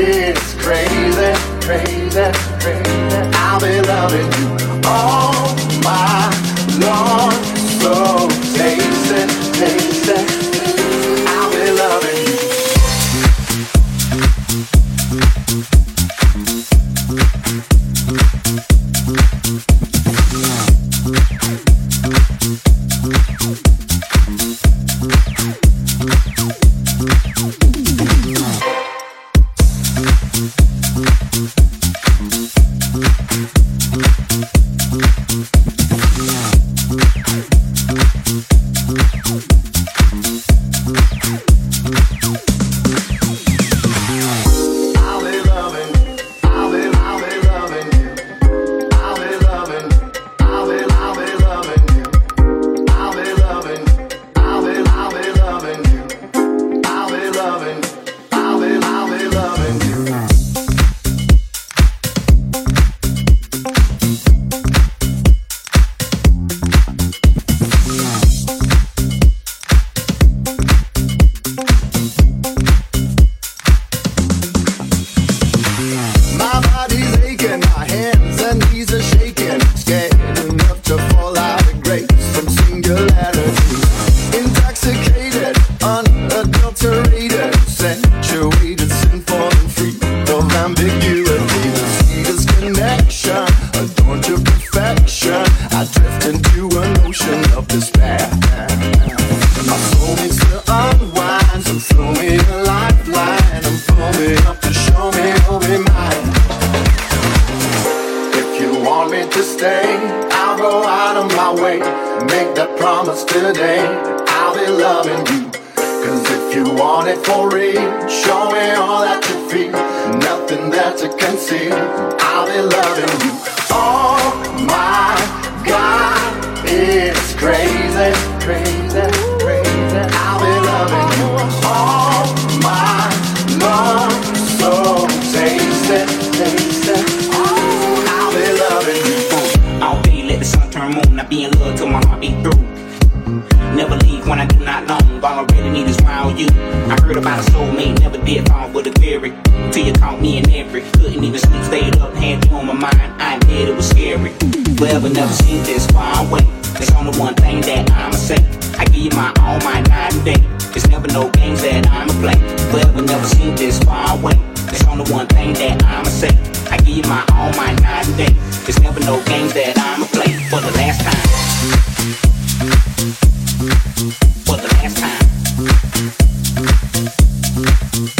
It's crazy, crazy, crazy. I'll be loving you all. I'll be loving you. Cause if you want it for real, show me all that you feel. Nothing that you can see, I'll be loving you. Oh my god, it's crazy, crazy, crazy. I'll be loving you. Oh my love, so tasty, oh, I'll be loving you. I'll be let the sun turn moon. I'll be in love till my heart beat through when I do not know, All I really need is smile. you. I heard about a soulmate, never did fall for the theory. Till you caught me in every. Couldn't even sleep, stayed up, had you on my mind. I did, it was scary. Forever never seen this far away. It's only one thing that I'ma say. I give you my all, my night and day. It's never no games that I'ma play. Forever never seen this far away. It's only one thing that I'ma say. I give you my all, my night and day. It's never no games that I'ma play for the last time. For the last.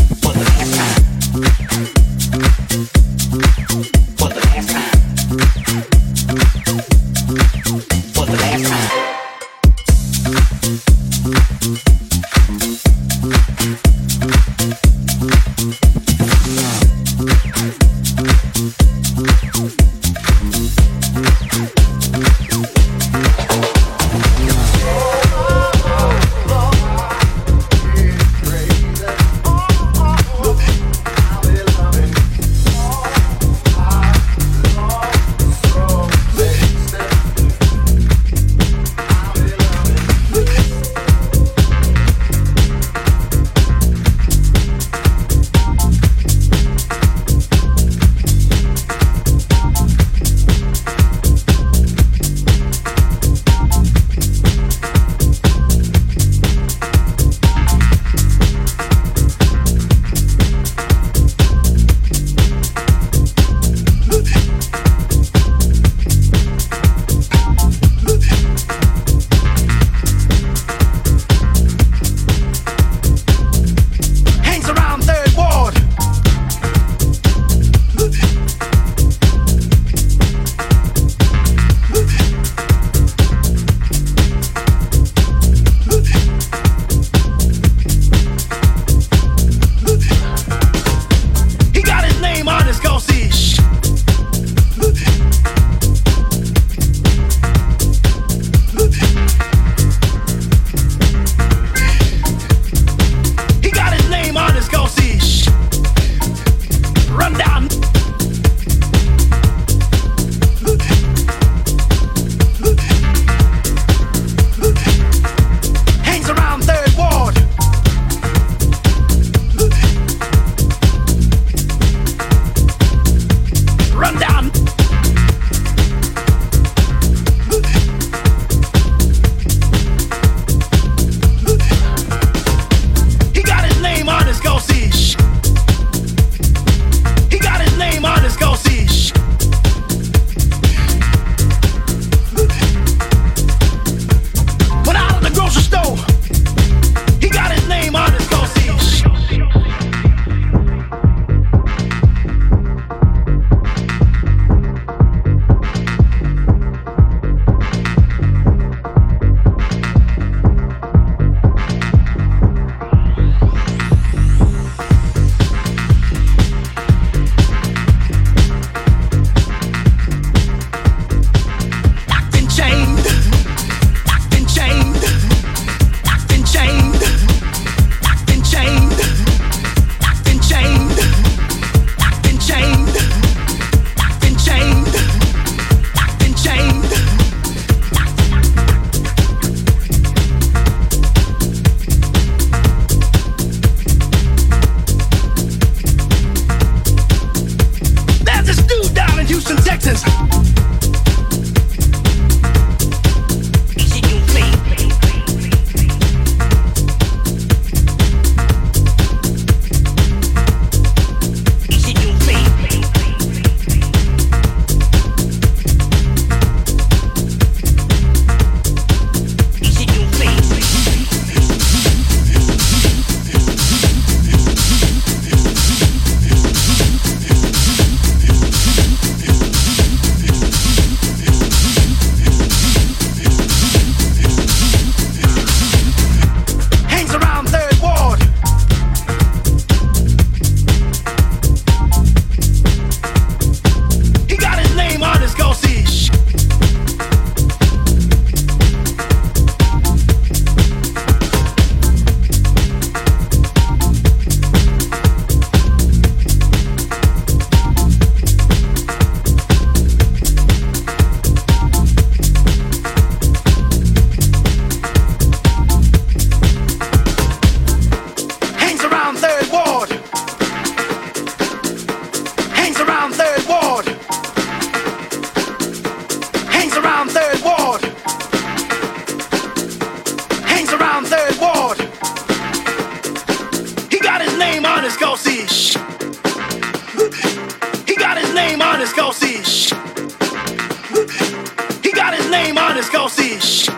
Goatee. He got his name on his goatee. He got his name on his goatee.